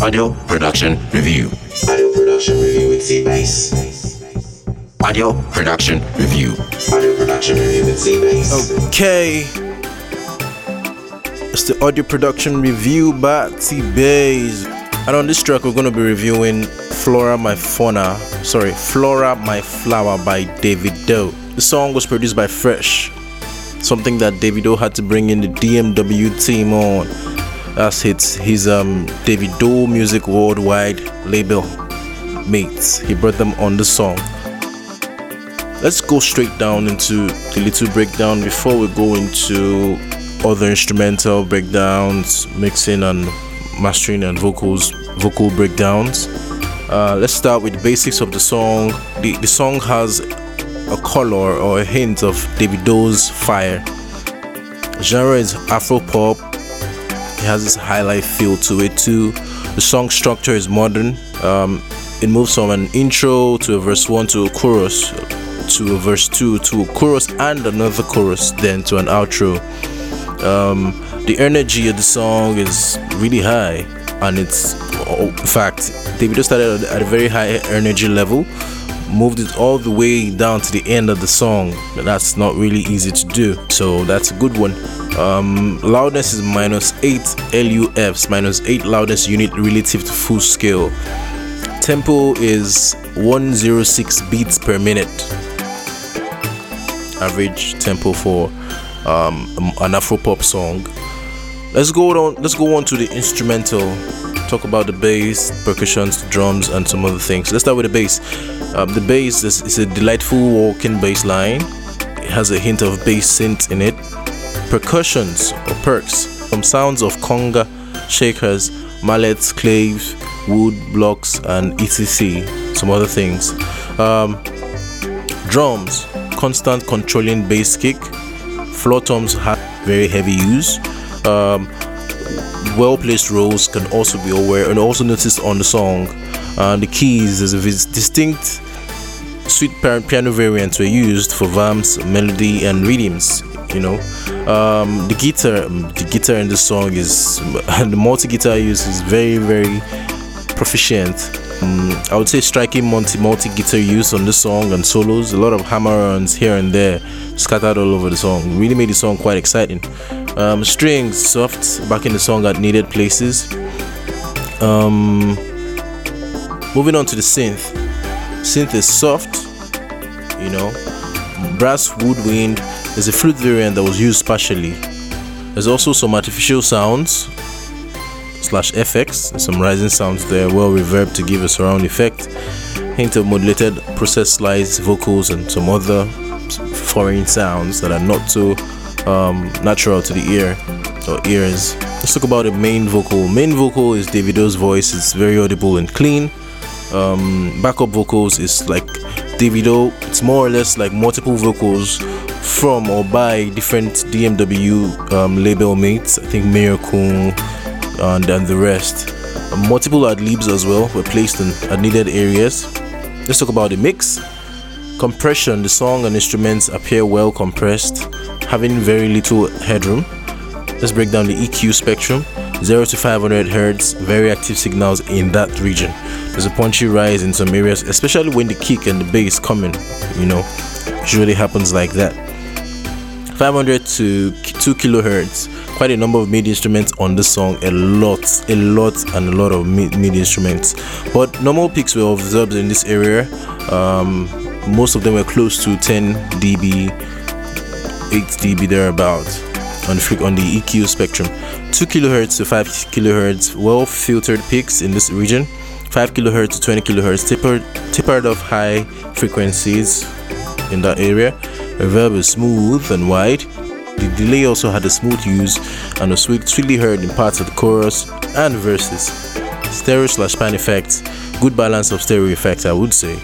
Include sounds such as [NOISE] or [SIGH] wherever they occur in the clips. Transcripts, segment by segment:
Audio Production Review. Audio production review with C Bass. Audio Production Review. Audio production review with C Bass. Okay. It's the audio production review by T Bays. And on this track, we're going to be reviewing Flora My Fauna. Sorry, Flora My Flower by David Doe. The song was produced by Fresh, something that Davido had to bring in the DMW team on. That's his, his um, Davido Music Worldwide label mates. He brought them on the song. Let's go straight down into the little breakdown before we go into other instrumental breakdowns, mixing and mastering and vocals, vocal breakdowns. Uh, let's start with the basics of the song. The, the song has a color or a hint of Davido's fire. Genre is Afro pop. It has this highlife feel to it too. The song structure is modern. Um, it moves from an intro to a verse one to a chorus to a verse two to a chorus and another chorus, then to an outro. Um, the energy of the song is really high, and it's oh, in fact David started at a very high energy level, moved it all the way down to the end of the song. That's not really easy to do, so that's a good one. Um, loudness is minus eight LUFS, minus eight loudness unit relative to full scale. Tempo is 106 beats per minute average tempo for um, an Afro pop song. Let's go on. Let's go on to the instrumental. Talk about the bass, percussions, drums, and some other things. Let's start with the bass. Um, the bass is, is a delightful walking bass line. It has a hint of bass synth in it. Percussions or perks, from sounds of conga, shakers, mallets, claves, wood blocks, and etc. Some other things. Um, drums constant controlling bass kick. Floor toms have very heavy use. Um, well placed rolls can also be aware and also noticed on the song. Uh, the keys, there's a distinct sweet piano variants were used for vamps, melody, and rhythms. You know, um, the guitar, the guitar in the song is [LAUGHS] the multi guitar use is very, very proficient. Um, I would say striking multi multi guitar use on the song and solos. A lot of hammer-ons here and there, scattered all over the song. Really made the song quite exciting. Um, strings soft, backing the song at needed places. Um, moving on to the synth. Synth is soft, you know. Brass woodwind is a flute variant that was used partially. There's also some artificial sounds slash FX some rising sounds there, well reverb to give a surround effect, hint of modulated process slides, vocals, and some other foreign sounds that are not so um, natural to the ear or ears. Let's talk about the main vocal. Main vocal is Davido's voice, it's very audible and clean. Um, backup vocals is like Davido, it's more or less like multiple vocals from or by different DMW um, label mates. I think Miracle and then the rest. multiple ad libs as well were placed in needed areas. Let's talk about the mix. Compression the song and instruments appear well compressed, having very little headroom. Let's break down the EQ spectrum 0 to 500 Hz, very active signals in that region. There's a punchy rise in some areas, especially when the kick and the bass come in, you know, usually happens like that. 500 to 2 kilohertz quite a number of MIDI instruments on the song a lot a lot and a lot of MIDI instruments but normal peaks were observed in this area um, most of them were close to 10 dB 8 dB thereabout on the, on the EQ spectrum 2 kilohertz to 5 kilohertz well filtered peaks in this region 5 kilohertz to 20 kilohertz tapered, tapered off high frequencies in that area reverb is smooth and wide the delay also had a smooth use and was sweetly heard in parts of the chorus and verses. Stereo slash pan effects, good balance of stereo effects, I would say.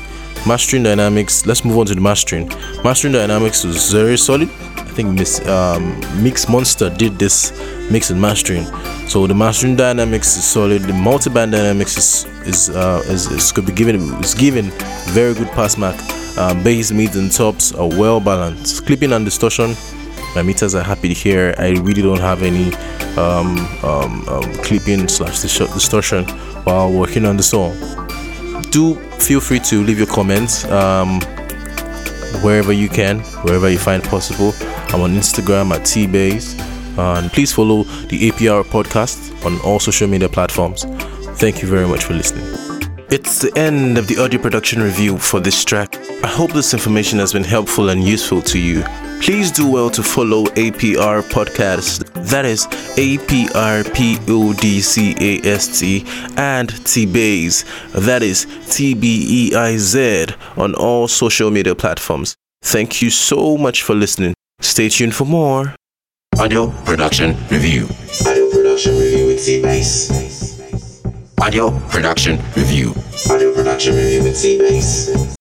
Mastering dynamics, let's move on to the mastering. Mastering dynamics was very solid. I think Miss um, Mix Monster did this mix and mastering. So the mastering dynamics is solid. The multi-band dynamics is is uh, is, is could be given is given very good pass mark. Um, bass, mids, and tops are well balanced. Clipping and distortion my meters are happy here. I really don't have any um, um, um, clipping slash distortion while working on the song. Do feel free to leave your comments um, wherever you can, wherever you find possible. I'm on Instagram at tbase. and please follow the APR podcast on all social media platforms. Thank you very much for listening. It's the end of the audio production review for this track. I hope this information has been helpful and useful to you. Please do well to follow APR Podcast, that is A P R P O D C A S T, and T Baze, that is T B E I Z, on all social media platforms. Thank you so much for listening. Stay tuned for more. Audio production review. Audio production review with T-Bass. Audio production review. Audio production review with T-Bass.